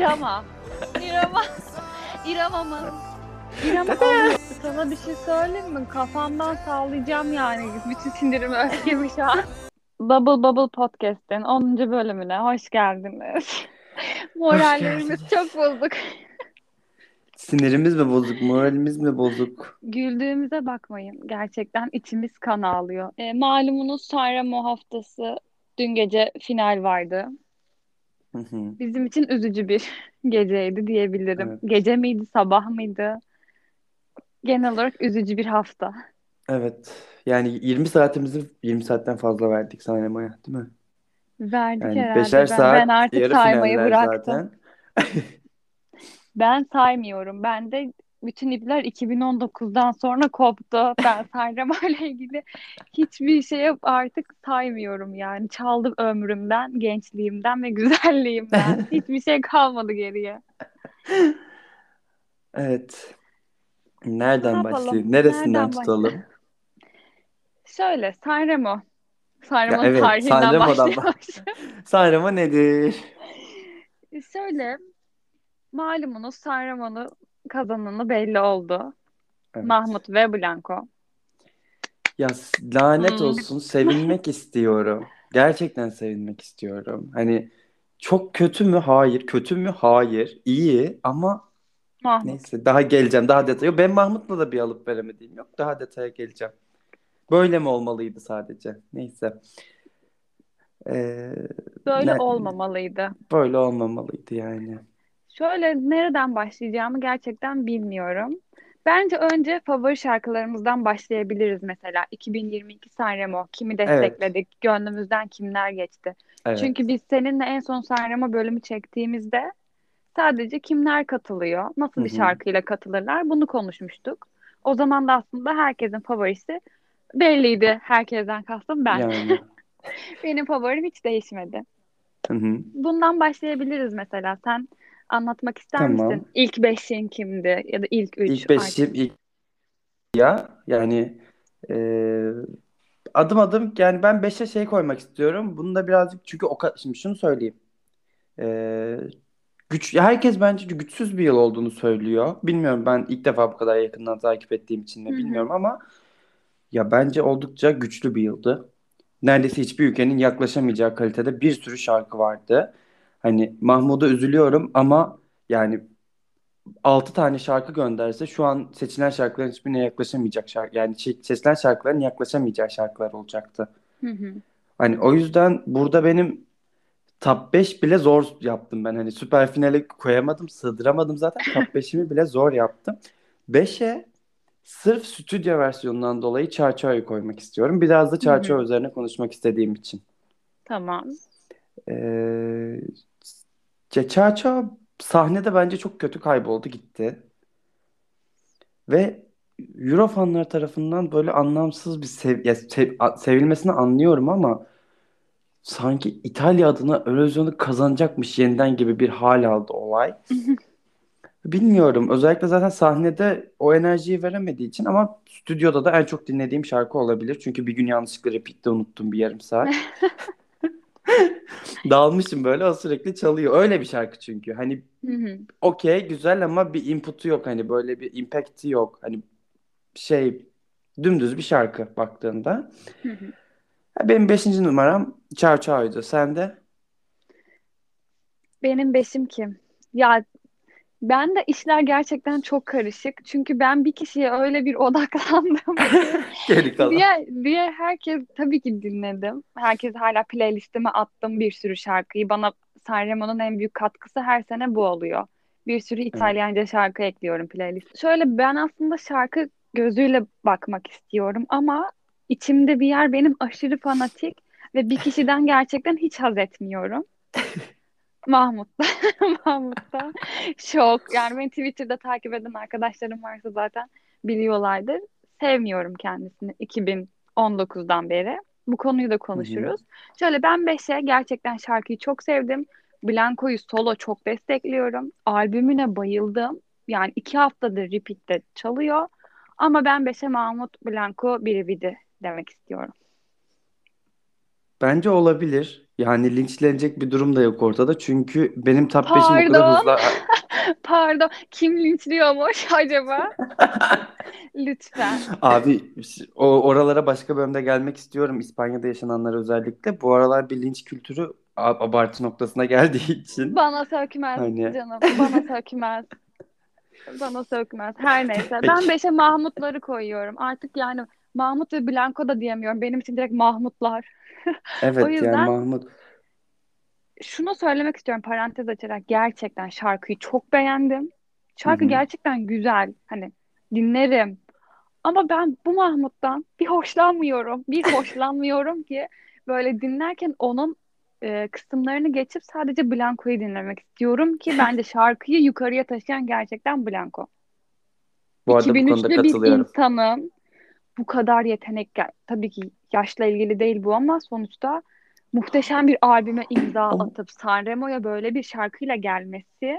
İrama. İrama. İrama'mın. İrama olmuyor. Sana bir şey söyleyeyim mi? Kafamdan sağlayacağım yani. Bütün sinirimi öfkemi şu an. Bubble Bubble Podcast'in 10. bölümüne hoş geldiniz. Morallerimiz çok bozuk. Sinirimiz mi bozuk, moralimiz mi bozuk? Güldüğümüze bakmayın. Gerçekten içimiz kan ağlıyor. E, malumunuz Sanremo haftası dün gece final vardı. Hı hı. Bizim için üzücü bir geceydi diyebilirim. Evet. Gece miydi, sabah mıydı? Genel olarak üzücü bir hafta. Evet. Yani 20 saatimizi 20 saatten fazla verdik Sanema'ya, değil mi? Verdik Yani herhalde. beşer Ben, saat ben artık yarı saymayı bıraktım. zaten. Ben saymıyorum. Ben de bütün ipler 2019'dan sonra koptu. Ben Sanremo ile ilgili hiçbir şey artık saymıyorum yani. Çaldı ömrümden, gençliğimden ve güzelliğimden. Hiçbir şey kalmadı geriye. Evet. Ne Nereden yapalım? başlayayım? Neresinden Nereden tutalım? başlayalım? Şöyle, Sanremo. Ya Sanremo'nun evet, tarihinden Sanremo'dan başlayalım. baş. Sanremo nedir? Şöyle, malumunuz Sanremo'nun kazananı belli oldu. Evet. Mahmut ve Blanco. Ya lanet Hmm. olsun, sevinmek istiyorum. Gerçekten sevinmek istiyorum. Hani çok kötü mü? Hayır. Kötü mü? Hayır. İyi ama Mahmut. Neyse daha geleceğim daha detaya. Ben Mahmut'la da bir alıp veremediğim yok. Daha detaya geleceğim. Böyle mi olmalıydı sadece? Neyse. Ee, Böyle ne- olmamalıydı. böyle olmamalıydı yani. Şöyle nereden başlayacağımı gerçekten bilmiyorum. Bence önce favori şarkılarımızdan başlayabiliriz mesela. 2022 Sanremo. Kimi destekledik? Gönlümüzden kimler geçti? Evet. Çünkü biz seninle en son Sanremo bölümü çektiğimizde sadece kimler katılıyor? Nasıl bir Hı hı. şarkıyla katılırlar? Bunu konuşmuştuk. O zaman da aslında herkesin favorisi belliydi. Herkesten kastım ben. Yani. Benim favorim hiç değişmedi. Hı hı. Bundan başlayabiliriz mesela. Sen anlatmak ister Tamam. misin? İlk beşin kimdi? Ya da ilk üç İlk beşim ilk ya yani ee, adım adım yani ben beşe şey koymak istiyorum. Bunu da birazcık çünkü o kadar şimdi şunu söyleyeyim. Ee, güç herkes bence güçsüz bir yıl olduğunu söylüyor. Bilmiyorum ben ilk defa bu kadar yakından takip ettiğim için mi bilmiyorum ama ya bence oldukça güçlü bir yıldı. Neredeyse hiçbir ülkenin yaklaşamayacağı kalitede bir sürü şarkı vardı. Hani Mahmut'a üzülüyorum ama yani 6 tane şarkı gönderse şu an seçilen şarkıların hiçbirine yaklaşamayacak şarkı yani seçilen şarkıların yaklaşamayacağı şarkılar olacaktı. Hı hı. Hani o yüzden burada benim top 5 bile zor yaptım ben. Hani süper finale koyamadım, sığdıramadım zaten. Top 5'imi bile zor yaptım. 5'e sırf stüdyo versiyonundan dolayı Çağçağ'ı koymak istiyorum. Biraz da hı. üzerine konuşmak istediğim için. Tamam. Ee, ya Çağçağ sahnede bence çok kötü kayboldu gitti. Ve Euro fanları tarafından böyle anlamsız bir sev ya sev- a- sevilmesini anlıyorum ama sanki İtalya adına Eurovision'u kazanacakmış yeniden gibi bir hal aldı olay. Bilmiyorum. Özellikle zaten sahnede o enerjiyi veremediği için ama stüdyoda da en çok dinlediğim şarkı olabilir. Çünkü bir gün yanlışlıkla repeat'te unuttum bir yarım saat. Dalmışım böyle o sürekli çalıyor. Öyle bir şarkı çünkü. Hani okey güzel ama bir input'u yok. Hani böyle bir impact'i yok. Hani şey dümdüz bir şarkı baktığında. Hı hı. Benim beşinci numaram Çağ Çağ'ydı. Sen de? Benim beşim kim? Ya ben de işler gerçekten çok karışık. Çünkü ben bir kişiye öyle bir odaklandım diğer, diğer herkes tabii ki dinledim. Herkes hala playlistime attım bir sürü şarkıyı. Bana Sanremo'nun en büyük katkısı her sene bu oluyor. Bir sürü İtalyanca şarkı ekliyorum playlist. Şöyle ben aslında şarkı gözüyle bakmak istiyorum ama içimde bir yer benim aşırı fanatik ve bir kişiden gerçekten hiç haz etmiyorum. Mahmut'ta. Mahmut'ta. Şok. Yani beni Twitter'da takip eden arkadaşlarım varsa zaten biliyorlardır. Sevmiyorum kendisini 2019'dan beri. Bu konuyu da konuşuruz. Şöyle ben 5'e gerçekten şarkıyı çok sevdim. Blanco'yu solo çok destekliyorum. Albümüne bayıldım. Yani iki haftadır repeat'te çalıyor. Ama ben 5'e Mahmut Blanco biri biri demek istiyorum. Bence olabilir. Yani linçlenecek bir durum da yok ortada. Çünkü benim top 5'im o kadar Pardon. hızlı... Pardon. Kim linçliyormuş acaba? Lütfen. Abi o oralara başka bölümde gelmek istiyorum. İspanya'da yaşananlar özellikle. Bu aralar bir linç kültürü a- abartı noktasına geldiği için. Bana sökmez Hani canım. Bana sökmez. Bana sökmez. Her neyse. Ben peki. beşe Mahmutları koyuyorum. Artık yani Mahmut ve Blanco da diyemiyorum. Benim için direkt Mahmutlar. O Evet yani yüzden Mahmut. şunu söylemek istiyorum parantez açarak. Gerçekten şarkıyı çok beğendim. Şarkı hı. gerçekten güzel. Hani dinlerim. Ama ben bu Mahmut'tan bir hoşlanmıyorum. Bir hoşlanmıyorum ki böyle dinlerken onun e, kısımlarını geçip sadece Blanco'yu dinlemek istiyorum ki bence şarkıyı yukarıya taşıyan gerçekten Blanco. Bu arada bu konuda 2003'lü bir katılıyorum. insanın bu kadar yetenek tabii ki yaşla ilgili değil bu ama sonuçta muhteşem bir albüme imza Ama, atıp Sanremo'ya böyle bir şarkıyla gelmesi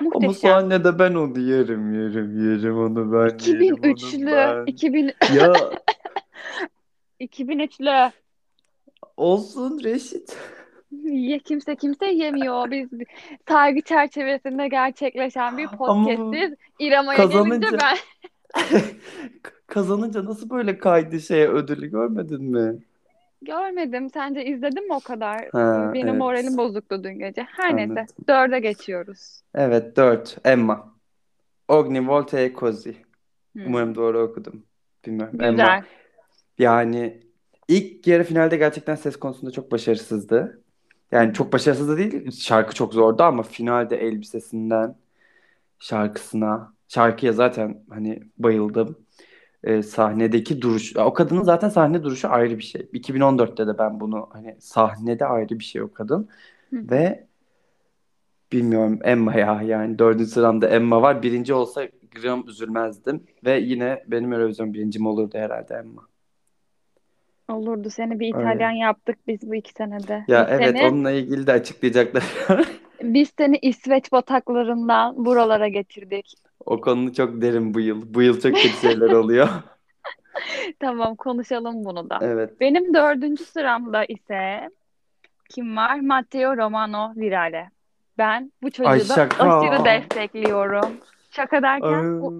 ama muhteşem. sahnede ben onu yerim yerim yerim onu ben yerim onu 2003'lü ben. 2000 Ya 2003'lü olsun Reşit. Ye, kimse kimse yemiyor. Biz saygı çerçevesinde gerçekleşen bir Ama podcastiz. Gelince kazanınca ben kazanınca nasıl böyle kaydı şeye ödülü görmedin mi? görmedim. Sence izledin mi o kadar? Ha Benim evet moralim bozuktu dün gece. Her neyse. anladım. Dörde geçiyoruz. Evet 4 Emma. Ogni volte e così. Hmm, Umarım doğru okudum. Bilmiyorum. Emma Güzel. yani ilk yarı finalde gerçekten ses konusunda çok başarısızdı. Yani çok başarısız da değil. Şarkı çok zordu ama finalde elbisesinden şarkısına, şarkıya zaten hani bayıldım. Ee, sahnedeki duruş, o kadının zaten sahne duruşu ayrı bir şey. 2014'te de ben bunu hani sahnede ayrı bir şey o kadın Hı ve bilmiyorum Emma ya yani dördüncü sıramda Emma var. Birinci olsa gram üzülmezdim ve yine benim Eurovision birincim olurdu herhalde Emma. Olurdu. Seni bir Öyle. İtalyan yaptık biz bu iki senede. Ya Biz evet seni onunla ilgili de açıklayacaklar. biz seni İsveç bataklarından buralara getirdik. O konu çok derin bu yıl. Bu yıl çok kötü şeyler oluyor. Tamam konuşalım bunu da. Evet. Benim dördüncü sıramda ise kim var? Matteo Romano Virale. Ben bu Ay çocuğu da aşırı destekliyorum. Şaka derken Ay, o,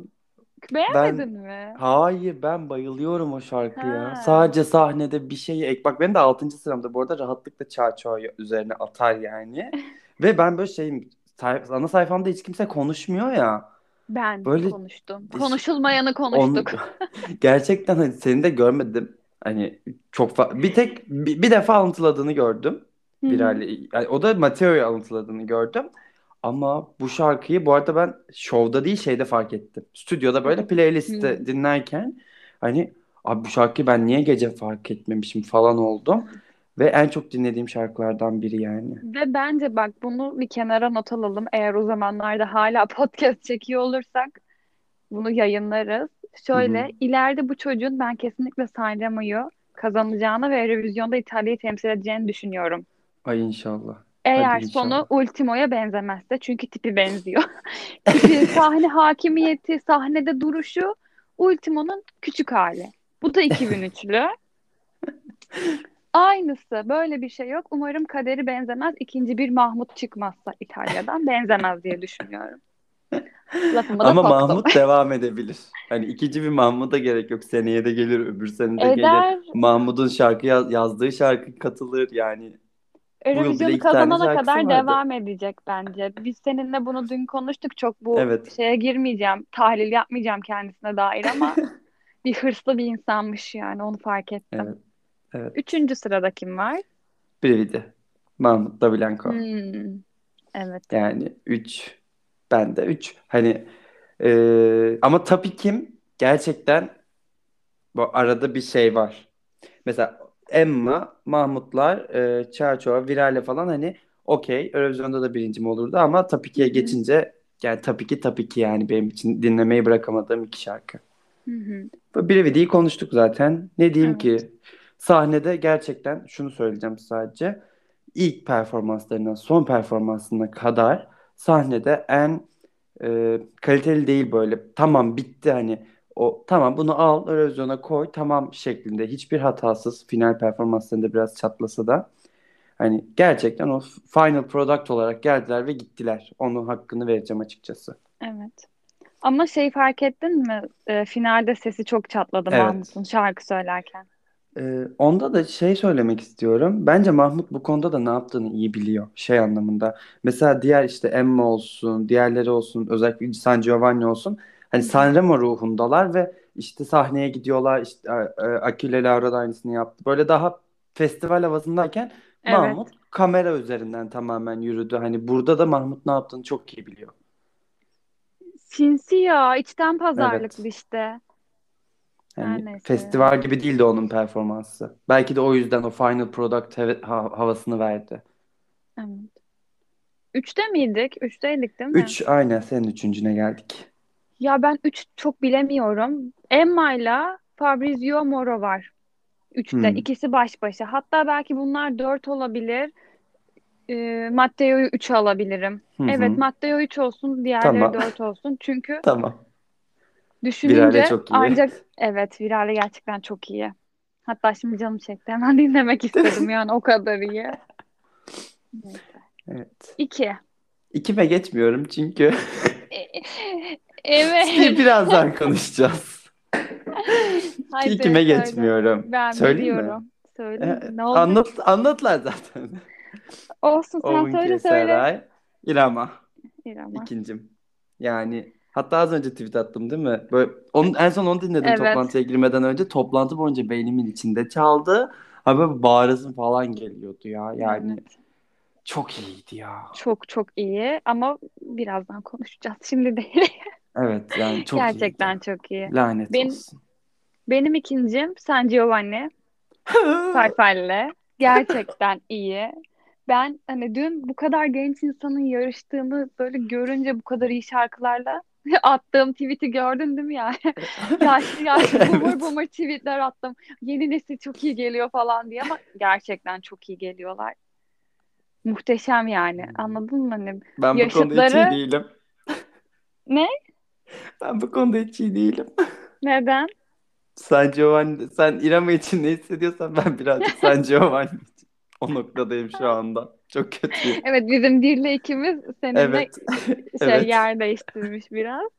ben beğenmedin mi? hayır ben bayılıyorum o şarkıya. Ha. Sadece sahnede bir şeyi ek. Bak benim de 6. sıramda bu arada rahatlıkla Çağçoğa üzerine atar yani. Ve ben böyle şeyim say- ana sayfamda hiç kimse konuşmuyor ya. Ben Böyle konuştum. Konuşulmayanı onu konuştuk. gerçekten hani seni de görmedim. Hani çok fa- bir tek bir, bir defa alıntıladığını gördüm. Hı. Viral'i. Yani o da Mateo'yu alıntıladığını gördüm. Ama bu şarkıyı bu arada ben şovda değil şeyde fark ettim. Stüdyoda böyle playlistte dinlerken hani abi bu şarkıyı ben niye gece fark etmemişim falan oldum. Ve en çok dinlediğim şarkılardan biri yani. Ve bence bak bunu bir kenara not alalım. Eğer o zamanlarda hala podcast çekiyor olursak bunu yayınlarız. Şöyle hı. ileride bu çocuğun ben kesinlikle Sanremo'yu kazanacağını ve Eurovision'da İtalya'yı temsil edeceğini düşünüyorum. Ay inşallah. Hadi Eğer sonu inşallah. Ultimo'ya benzemezse çünkü tipi benziyor. Tipi, sahne hakimiyeti, sahnede duruşu Ultimo'nun küçük hali. Bu da 2003'lü. Aynısı. Böyle bir şey yok. Umarım kaderi benzemez. İkinci bir Mahmut çıkmazsa İtalya'dan benzemez diye düşünüyorum. Lafımı da Ama soktum. Mahmut devam edebilir. Hani ikinci bir Mahmut'a gerek yok. Seneye de gelir, öbür sene de gelir. Eder. Mahmut'un şarkı yaz- yazdığı şarkı katılır yani. Eurovision'u kazanana kadar vardı. devam edecek bence. Biz seninle bunu dün konuştuk. Çok bu Evet. şeye girmeyeceğim. Tahlil yapmayacağım kendisine dair ama bir hırslı bir insanmış yani. Onu fark ettim. Evet. Evet. Üçüncü sırada kim var? Brividi. Mahmut da Blanco. Hmm, evet. Yani 3. Ben de 3. Hani eee, ama tabii kim gerçekten bu arada bir şey var. Mesela Emma, Mahmutlar, eee Çerçova, Virale falan hani okey Eurovision'da da birincim olurdu ama tabii Hı ki'ye hı. geçince yani tabii ki tabii ki yani benim için dinlemeyi bırakamadığım iki şarkı. Hı hı. Bu Brividi'yi konuştuk zaten. Ne diyeyim Evet. ki? Sahnede gerçekten şunu söyleyeceğim sadece. İlk performanslarından son performansına kadar sahnede en e, kaliteli değil böyle. Tamam bitti hani o tamam bunu al Eurovision'a koy tamam şeklinde hiçbir hatasız final performanslarında biraz çatlasa da Hani gerçekten o final product olarak geldiler ve gittiler. Onun hakkını vereceğim açıkçası. Evet. Ama şey fark ettin mi? E, finalde sesi çok çatladı Evet. Mahmut'un şarkı söylerken. Ee, onda da şey söylemek istiyorum. Bence Mahmut bu konuda da ne yaptığını iyi biliyor. Şey anlamında. Mesela diğer işte Emma olsun, diğerleri olsun, özellikle San Giovanni olsun. Hani Sanremo ruhundalar ve işte sahneye gidiyorlar. İşte e, e, Achille Laura da aynısını yaptı. Böyle daha festival havasındayken Evet. Mahmut kamera üzerinden tamamen yürüdü. Hani burada da Mahmut ne yaptığını çok iyi biliyor. Sinsi ya, içten pazarlıklı Evet. Her Yani neyse. festival gibi değildi onun performansı. Belki de o yüzden o final product heve- ha- havasını verdi. Evet. Üçte miydik? Üçteydik değil mi? Üç aynen senin üçüncüne geldik. Ya ben üç çok bilemiyorum. Emma ile Fabrizio Moro var. Üçte. Hmm. İkisi baş başa. Hatta belki bunlar dört olabilir. Ee, Matteo'yu üçe alabilirim. Hı hı. Evet, Matteo üç olsun, diğerleri Tamam. dört olsun. Çünkü Tamam. Düşününce Virale çok iyi. ancak evet Virale gerçekten çok iyi. Hatta şimdi canım çekti. Hemen dinlemek istedim yani o kadar iyi. Neyse. Evet. İki. İkime geçmiyorum çünkü Evet. birazdan konuşacağız. Haydi İkime söyle. geçmiyorum. Ben Söyleyeyim mi? biliyorum. Söyle. Ee, Ne oldu? anlat, anlatlar zaten. Olsun sen Ovunki söyle söyle. Seray, İrama. İrama. İkincim. Yani hatta az önce tweet attım değil mi? Böyle onun, en son onu dinledim Evet. toplantıya girmeden önce. Toplantı boyunca beynimin içinde çaldı. Ha böyle falan geliyordu ya. Yani Evet. çok iyiydi ya. Çok çok iyi ama birazdan konuşacağız. Şimdi değil. Evet yani çok Gerçekten iyiydi. çok iyi. Lanet Benim- olsun. Benim ikincim San Giovanni. Farfalle. Gerçekten iyi. Ben hani dün bu kadar genç insanın yarıştığını böyle görünce bu kadar iyi şarkılarla attığım tweet'i gördün değil mi ya? Yaşlı yaşlı boomer boomer tweetler attım. Yeni nesil çok iyi geliyor falan diye ama gerçekten çok iyi geliyorlar. Muhteşem yani. Anladın mı? Hani Ben bu konuda hiç iyi Yaşıtları- değilim. Ne? Ben bu konuda hiç iyi değilim. neden? San Giovanni, sen İrama için ne hissediyorsan ben birazcık San Giovanni için. O noktadayım şu anda. Çok kötüyüm. Evet bizim birle ikimiz seninle Evet. şey Evet. yer değiştirmiş biraz.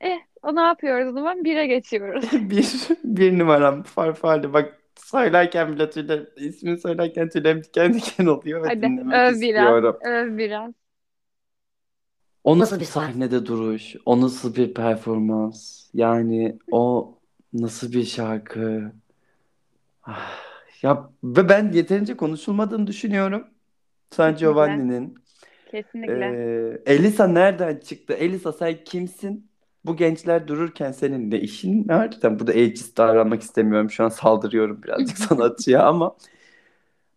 Eh, o ne yapıyoruz o zaman? Bire geçiyoruz. Bir, bir numaram Farfalle. Bak söylerken bile tüylerim, ismini söylerken tüylerim diken diken oluyor ve Hadi öv biraz. Öv biraz. O nasıl bir sahnede duruş? O nasıl bir performans? Yani o nasıl bir şarkı? Ah, Ya ve ben yeterince konuşulmadığını düşünüyorum. San. Giovanni'nin. Kesinlikle. Ee, Elisa nereden çıktı? Elisa sen kimsin? Bu gençler dururken senin ne işin var? Ben burada ageist davranmak istemiyorum. Şu an saldırıyorum birazcık sanatçıya ama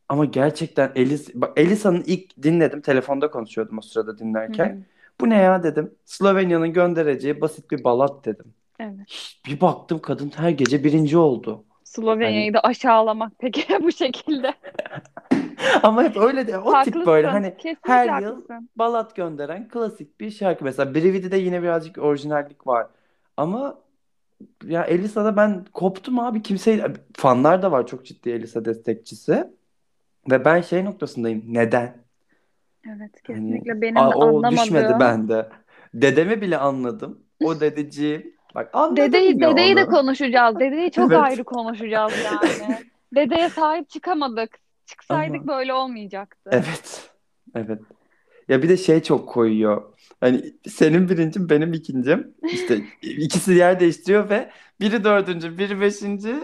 ama gerçekten Elis bak Elisa'nın ilk dinledim. Telefonda konuşuyordum o sırada dinlerken. Hı. Bu ne ya dedim. Slovenya'nın göndereceği basit bir balat dedim. Evet. Bir baktım kadın her gece birinci oldu. Slovenya'yı da aşağılamak peki bu şekilde. Ama hep öyle de o tip Haklısın. böyle hani her yıl haklısın. balat gönderen klasik bir şarkı. Mesela Brividi'de yine birazcık orijinallik var. Ama ya Elisa'da ben koptum abi. Kimse fanlar da var çok ciddi Elisa destekçisi. Ve ben şey noktasındayım. Neden? Evet Hani, kesinlikle benim aa, de o düşmedi anlamadığım. bende. Dedemi bile anladım. O dedeciğim. Bak anladım Dedeyi, ya dedeyi de onu. konuşacağız. Dedeyi çok Evet. ayrı konuşacağız yani. Dedeye sahip çıkamadık. Çıksaydık Ama- böyle olmayacaktı. Evet. Evet. Ya bir de şey çok koyuyor. Hani senin birincin benim ikincim. İşte ikisi yer değiştiriyor ve biri dördüncü, biri beşinci.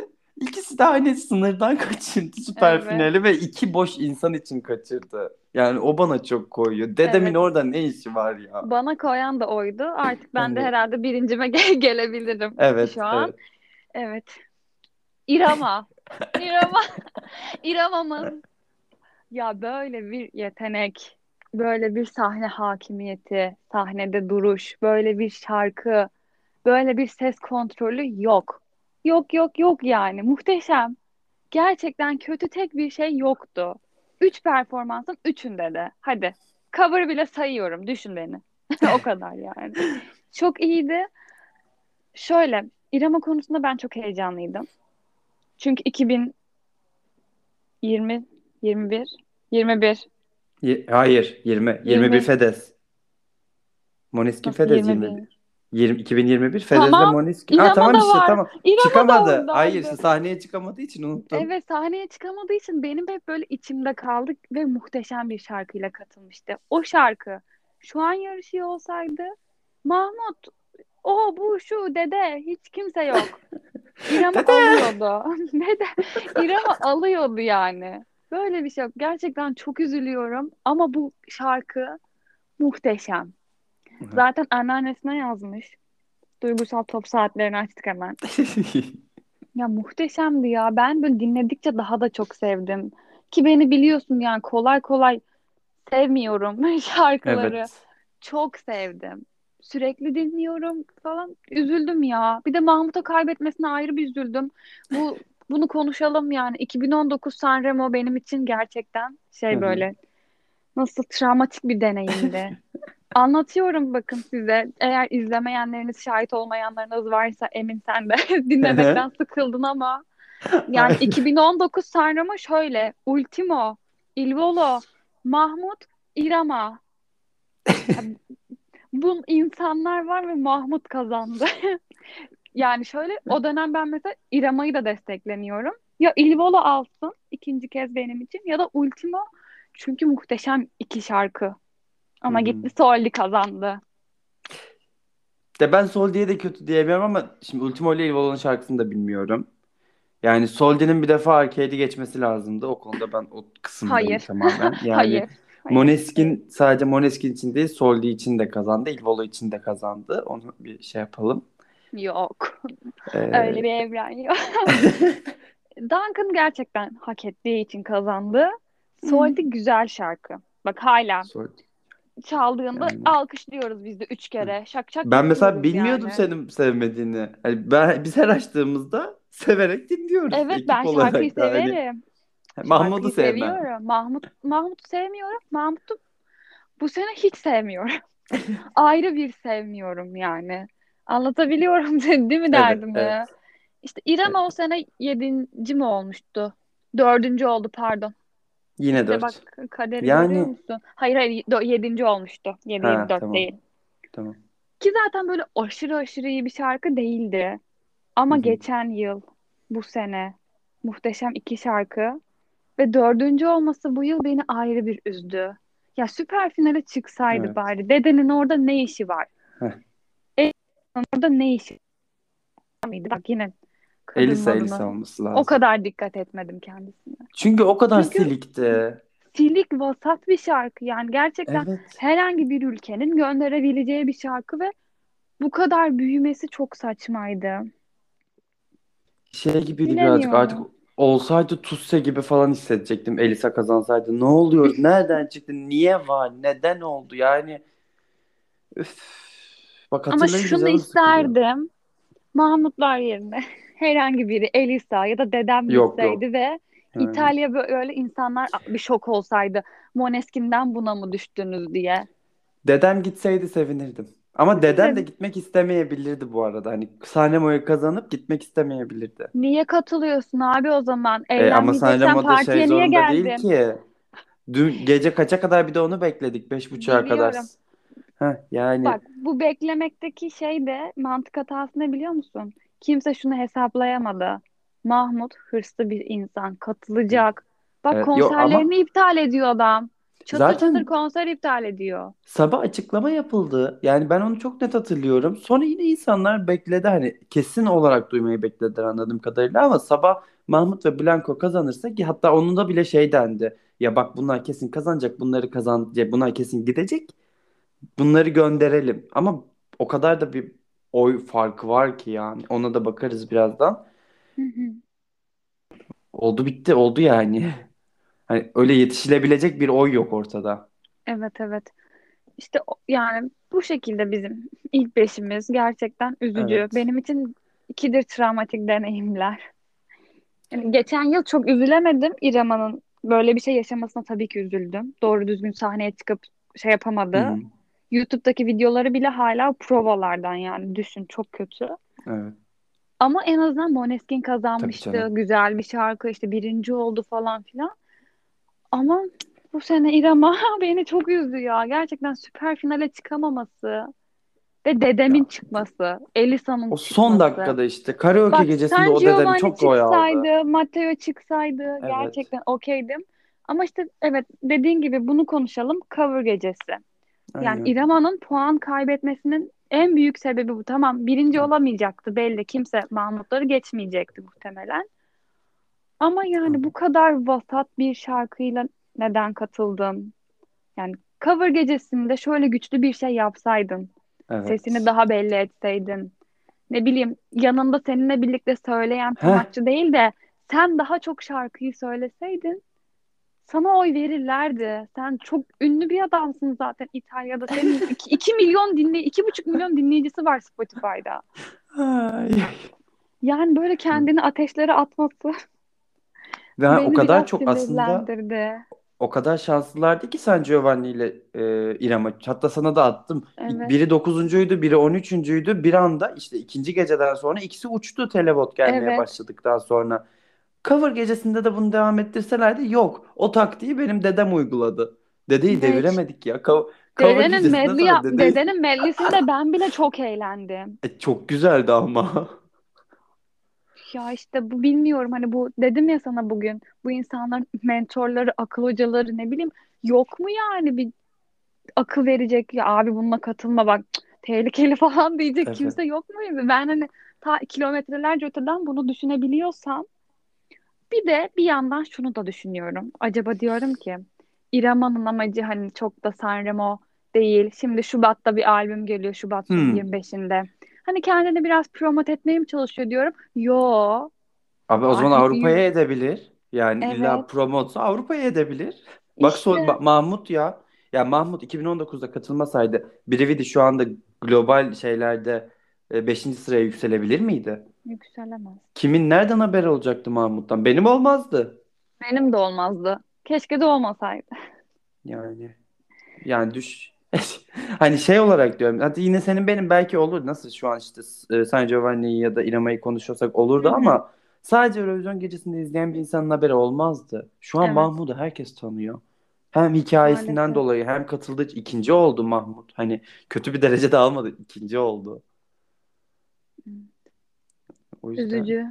İkisi de aynı sınırdan kaçırdı süper Evet. finali ve iki boş insan için kaçırdı. Yani o bana çok koyuyor. Dedemin Evet. orada ne işi var ya? Bana koyan da oydu. Artık ben de herhalde birincime gel- gelebilirim Evet, şu an. evet. Evet. İrama. İrama. İramamız. Ya böyle bir yetenek, böyle bir sahne hakimiyeti, sahnede duruş, böyle bir şarkı, böyle bir ses kontrolü yok. Yok yok yok yani. Muhteşem. Gerçekten kötü tek bir şey yoktu. Üç performansın üçünde de. Hadi. Cover bile sayıyorum. Düşün beni. O kadar yani. Çok iyiydi. Şöyle, İrama konusunda ben çok heyecanlıydım. Çünkü 2020, 21 21. Ye- Hayır 20. 21 20. Fedez. Moneskin Nasıl Fedez 21? 21. 20, 2021 Fedez'le Tamam. Moneskin. Ha İrama tamam işte var. tamam. Da Çıkamadı. Hayır işte sahneye çıkamadığı için unuttum. Evet sahneye çıkamadığı için benim hep böyle içimde kaldı ve muhteşem bir şarkıyla katılmıştı. O şarkı şu an yarışıyor olsaydı Mahmut o bu şu dede hiç kimse yok. İrem Dede. alıyordu. Dede İrem alıyordu yani. Böyle bir şey yok. Gerçekten çok üzülüyorum ama bu şarkı muhteşem. Hı. Zaten anneannesine yazmış. Duygusal top saatlerini açtık hemen. Ya muhteşemdi ya. Ben böyle dinledikçe daha da çok sevdim. Ki beni biliyorsun yani kolay kolay sevmiyorum şarkıları. Evet. Çok sevdim. Sürekli dinliyorum falan. Üzüldüm ya. Bir de Mahmut'u kaybetmesine ayrı bir üzüldüm. Bu bunu konuşalım yani. 2019 Sanremo benim için gerçekten şey böyle nasıl travmatik bir deneyimdi. Anlatıyorum bakın size. Eğer izlemeyenleriniz, şahit olmayanlarınız varsa emin sen de dinlemekten sıkıldın ama yani Hayır. 2019 Sanremo şöyle. Ultimo, Ilvolo, Mahmut, İrama. Bu insanlar var ve Mahmut kazandı. Yani şöyle o dönem ben mesela İrama'yı da destekleniyorum. Ya Ilvolo alsın ikinci kez benim için ya da Ultimo çünkü muhteşem iki şarkı. Ama hı. gitti Soldi kazandı. De ben Sol diye de kötü diyemiyorum ama şimdi Ultimo ile Ilvolo'nun şarkısını da bilmiyorum. Yani Soldi'nin bir defa arcade'i geçmesi lazımdı. O konuda ben o kısımdayım Hayır. tamamen. Yani Hayır. Moneskin sadece Moneskin için değil Soldi için de kazandı. Ilvolo için de kazandı. Onu bir şey yapalım. Yok. Ee, Öyle bir evren yok. Duncan gerçekten hak ettiği için kazandı. Soldi güzel şarkı. Bak hala Soldi. çaldığında Yani. alkışlıyoruz biz de üç kere. Şak şak Ben mesela bilmiyordum yani. senin sevmediğini. Hani ben, biz her açtığımızda severek dinliyoruz Evet ben şarkıyı. Hani severim. Mahmut'u sevmem. seviyorum. Mahmut Mahmut'u sevmiyorum. Mahmut'u bu sene hiç sevmiyorum. Ayrı bir sevmiyorum yani. Anlatabiliyorum değil mi Evet, derdimi? evet. İşte İrem Evet. o sene yedinci mi olmuştu? Dördüncü oldu pardon. Yine İşte dört. bak kaderi Yani- görüyor musun? Hayır hayır yedinci olmuştu. Yedi Ha, yedi dört tamam. değil. Tamam. Ki zaten böyle aşırı aşırı iyi bir şarkı değildi. Ama Hı hı. geçen yıl, bu sene muhteşem iki şarkı ve dördüncü olması bu yıl beni ayrı bir üzdü. Ya süper finale çıksaydı Evet. bari. Dedenin orada ne işi var? Elisa'nın orada ne işi mıydı? Bak yine Elisa. Elisa olması O lazım. kadar dikkat etmedim kendisine. Çünkü o kadar Çünkü- silikti. Silik vasat bir şarkı yani gerçekten Evet. herhangi bir ülkenin gönderebileceği bir şarkı ve bu kadar büyümesi çok saçmaydı. Şey gibiydi birazcık artık olsaydı Tusse gibi falan hissedecektim Elisa kazansaydı. Ne oluyor? Nereden çıktı? Niye var? Neden oldu? Yani üf. Bak Ama şunu sıkılıyor. isterdim. Mahmutlar yerine herhangi biri Elisa ya da dedem Yok, gitseydi ve Yani. İtalya böyle insanlar bir şok olsaydı. Moneskin'den buna mı düştünüz diye. Dedem gitseydi sevinirdim. Ama dedem de gitmek istemeyebilirdi bu arada. Hani Sanemo'yu kazanıp gitmek istemeyebilirdi. Niye katılıyorsun abi o zaman? E, ama Sanremo da şey zorunda değil geldin? ki. Dün gece kaça kadar bir de onu bekledik. Beş buçuğa kadar. Heh, yani Bak bu beklemekteki şey de mantık hatası ne biliyor musun? Kimse şunu hesaplayamadı. Mahmut hırslı bir insan. Katılacak. Bak Evet, yok ama- konserlerini iptal ediyor adam. Çatır Zaten- çatır konser iptal ediyor. sabah açıklama yapıldı. Yani ben onu çok net hatırlıyorum. Sonra yine insanlar bekledi hani kesin olarak duymayı beklediler anladığım kadarıyla ama sabah Mahmut ve Blanco kazanırsa ki hatta onun da bile şey dendi. Ya bak bunlar kesin kazanacak. Bunları kazan ya bunlar kesin gidecek. Bunları gönderelim. Ama o kadar da bir oy farkı var ki yani. Ona da bakarız birazdan. Oldu bitti oldu yani. Hani öyle yetişilebilecek bir oy yok ortada. Evet evet. İşte yani bu şekilde bizim ilk beşimiz gerçekten üzücü. Evet. Benim için ikidir travmatik deneyimler. Yani geçen yıl çok üzülemedim. İrema'nın böyle bir şey yaşamasına tabii ki üzüldüm. Doğru düzgün sahneye çıkıp şey yapamadı. Hı hı. YouTube'daki videoları bile hala provalardan yani düşün çok kötü. Evet. Ama en azından Måneskin kazanmıştı. Güzel bir şarkı işte birinci oldu falan filan. Ama Bu sene İrem'a beni çok üzdü ya. Gerçekten süper finale çıkamaması ve dedemin Ya çıkması, Elisa'nın o son çıkması. dakikada işte karaoke Bak gecesinde o dedem çok gol aldı. çıksaydı, Matteo çıksaydı Evet. gerçekten okeydim. Ama işte evet dediğin gibi bunu konuşalım. Cover gecesi. Yani. İrema'nın puan kaybetmesinin en büyük sebebi bu. Tamam birinci olamayacaktı belli. Kimse Mahmutları geçmeyecekti muhtemelen. Ama yani bu kadar vasat bir şarkıyla neden katıldın? Yani cover gecesinde şöyle güçlü bir şey yapsaydın. Sesini Evet. daha belli etseydin. Ne bileyim yanında seninle birlikte söyleyen sanatçı değil de sen daha çok şarkıyı söyleseydin sana oy verirlerdi. Sen çok ünlü bir adamsın zaten İtalya'da. Senin 2 milyon dinley 2,5 milyon dinleyicisi var Spotify'da. Ay. Yani böyle kendini ateşlere atması Ve o beni kadar biraz çok aslında o kadar şanslılardı ki San Giovanni ile e, İrem. Hatta sana da attım. Evet. Biri dokuzuncuydu, biri on üçüncüydü. Bir anda işte ikinci geceden sonra ikisi uçtu televot gelmeye Evet. başladıktan sonra. Cover gecesinde de bunu devam ettirselerdi yok. O taktiği benim dedem uyguladı. Dedeyi Ne? deviremedik ya. Co- Cover Dedenin yap- dedeyi... dedenin medleysinde ben bile çok eğlendim. E, çok güzeldi ama. Ya işte bu bilmiyorum hani bu dedim ya sana bugün bu insanların mentorları, akıl hocaları ne bileyim yok mu yani bir akıl verecek ya abi bununla katılma bak tehlikeli falan diyecek Evet. kimse yok mu? Ben hani ta kilometrelerce öteden bunu düşünebiliyorsam bir de bir yandan şunu da düşünüyorum. Acaba diyorum ki İrema'nın amacı hani çok da Sanremo değil. Şimdi Şubat'ta bir albüm geliyor Şubat Hmm. 25'inde. Hani kendini biraz promote etmeye mi çalışıyor diyorum. Yo Abi o zaman Avrupa'ya edebilir. Yani illa evet promotsa Avrupa'ya edebilir. Bak son, işte Ma- Mahmut ya. Ya Mahmut 2019'da katılmasaydı Brividi şu anda global şeylerde 5. sıraya yükselebilir miydi? yükselemez. Kimin nereden haber olacaktı Mahmut'tan? Benim olmazdı. Benim de olmazdı. Keşke de olmasaydı. Yani yani düş hani şey olarak diyorum. Hadi yine senin benim belki olur. Nasıl şu an işte e, San Giovanni'yi ya da İrema'yı konuşuyorsak olurdu ama sadece Eurovision gecesinde izleyen bir insanın haberi olmazdı. Şu an Evet Mahmut'u herkes tanıyor. Hem hikayesinden maalesef. dolayı hem katıldığı ikinci oldu Mahmut. Hani kötü bir derece de almadı. ikinci oldu. O yüzden Üzücü.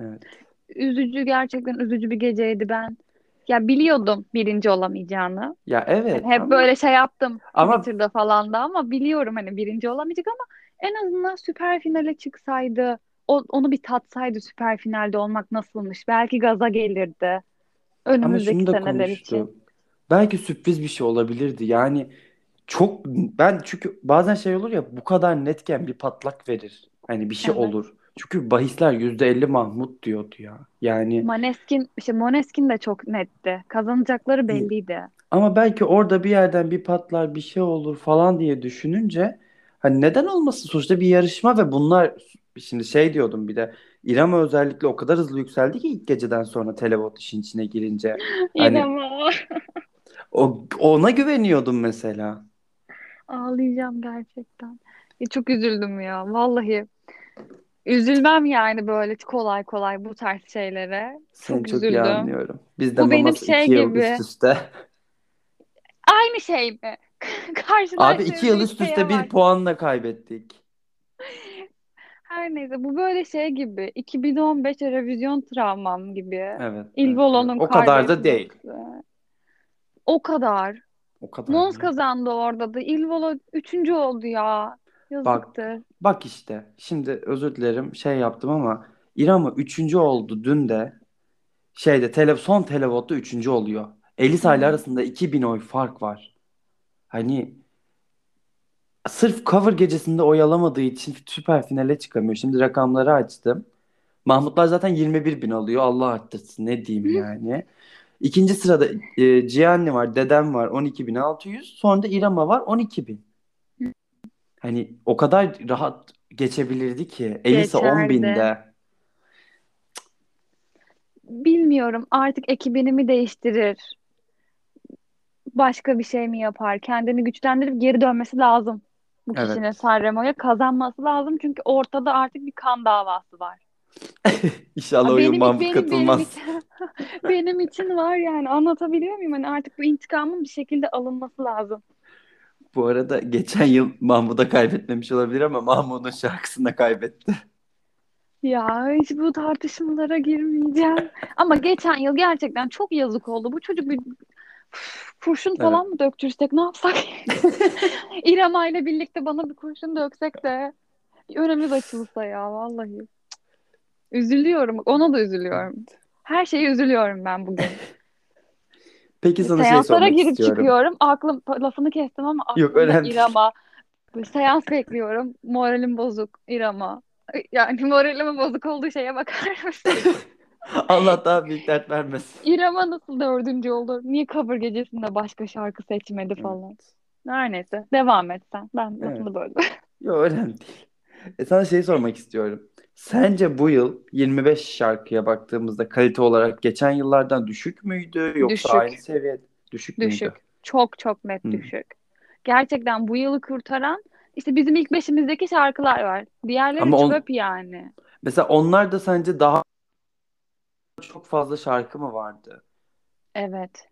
evet. Üzücü gerçekten üzücü bir geceydi ben. Ya biliyordum birinci olamayacağını. Ya Hani evet hep ama böyle şey yaptım ama Twitter'da falan da ama biliyorum hani birinci olamayacak ama en azından süper finale çıksaydı o, onu bir tatsaydı süper finalde olmak nasılmış. Belki gaza gelirdi ama önümüzdeki şunu da seneler için. konuştu. Belki sürpriz bir şey olabilirdi. Yani çok ben çünkü bazen şey olur ya bu kadar netken bir patlak verir. Hani bir şey Evet. olur. Çünkü bahisler %50 Mahmut diyordu ya. Yani Maneskin, işte Måneskin de çok netti. Kazanacakları belliydi. ama belki orada bir yerden bir patlar bir şey olur falan diye düşününce hani neden olmasın sonuçta bir yarışma ve bunlar şimdi şey diyordum bir de İrem özellikle o kadar hızlı yükseldi ki ilk geceden sonra televot işin içine girince hani İrem o. ona güveniyordum mesela. Ağlayacağım gerçekten. Ya çok üzüldüm ya. Vallahi üzülmem yani böyle kolay kolay bu tarz şeylere. Seni Çok çok iyi üzüldüm. anlıyorum. Biz de Bu benim şey iki gibi. üst üste. Aynı şey mi? Abi iki yıl üst üste bir puanla kaybettik. Her neyse bu böyle şey gibi. 2015 Eurovision travmam gibi. Evet, evet, evet. O kadar da değil. O kadar. O kadar Mons kazandı orada da. Ilvolo üçüncü oldu ya. Bak, bak işte. Şimdi özür dilerim şey yaptım ama İrama üçüncü oldu dün de. Şeyde tele, son televotta üçüncü oluyor. Elisa ile Hı. arasında 2000 oy fark var. Hani sırf cover gecesinde oy alamadığı için süper finale çıkamıyor. Şimdi rakamları açtım. Mahmutlar zaten 21 bin alıyor. Allah arttırsın ne diyeyim yani. İkinci sırada e, Gianni var, Dedem var 12.600. Sonra da İrama var 12.000. Hani o kadar rahat geçebilirdi ki. Elisa Geçerdi. 10.000'de. Bilmiyorum artık ekibini mi değiştirir? Başka bir şey mi yapar? Kendini güçlendirip geri dönmesi lazım. Bu kişinin Evet. Sanremo'ya kazanması lazım. Çünkü ortada artık bir kan davası var. İnşallah o yıl benim Mahmut benim benim katılmaz. için benim için var yani anlatabiliyor muyum? Hani artık bu intikamın bir şekilde alınması lazım. Bu arada geçen yıl Mahmut'a kaybetmemiş olabilir ama Mahmut'un şarkısında kaybetti. Ya hiç bu tartışmalara girmeyeceğim. Ama geçen yıl gerçekten çok yazık oldu. Bu çocuk bir kurşun Evet. falan mı döktürsek ne yapsak? İrem ile birlikte bana bir kurşun döksek de önümüz açılsa ya vallahi. Üzülüyorum. Ona da üzülüyorum. Her şeye üzülüyorum ben bugün. Peki sana şey Seanslara sormak girip istiyorum. çıkıyorum. Aklım lafını kestim ama Yok, aklımda önemli. İrem'a. Seans bekliyorum. Moralim bozuk İrem'a. Yani moralimin bozuk olduğu şeye bakar mısın? Allah daha büyük dert vermesin. İrem'a nasıl dördüncü olur? Niye cover gecesinde başka şarkı seçmedi falan? Her neyse. Devam et sen. Ben Evet. lafını böldüm. Yok önemli değil. E sana şey sormak istiyorum. Sence bu yıl 25 şarkıya baktığımızda kalite olarak geçen yıllardan düşük müydü yoksa Düşük. aynı seviyede? Düşük müydü? Düşük. Çok çok net Hmm. düşük. Gerçekten bu yılı kurtaran işte bizim ilk beşimizdeki şarkılar var. Diğerleri Ama on- çöp yani. Mesela onlar da sence daha çok fazla şarkı mı vardı? Evet.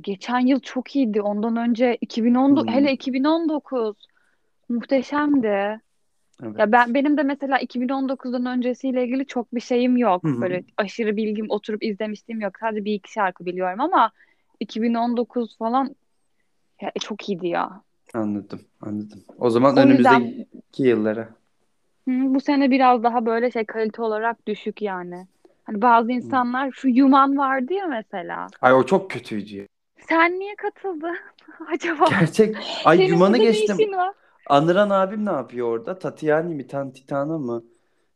Geçen yıl çok iyiydi. Ondan önce 2010 Hmm. hele 2019 muhteşemdi. Evet. Ya ben benim de mesela 2019'dan öncesiyle ilgili çok bir şeyim yok. Hı hı. Böyle aşırı bilgim oturup izlemişliğim yok. Sadece bir iki şarkı biliyorum ama 2019 falan ya, e, çok iyiydi ya. Anladım, anladım. O zaman O önümüzdeki yüzden yıllara. hı, bu sene biraz daha böyle şey kalite olarak düşük yani. Hani bazı insanlar şu Yuman vardı ya mesela. Ay o çok kötüydü. Sen niye katıldın acaba? Gerçek. Ay Senin Yuman'ı geçtim. Anıran abim ne yapıyor orada? Tatiani mi? Tantitana mı?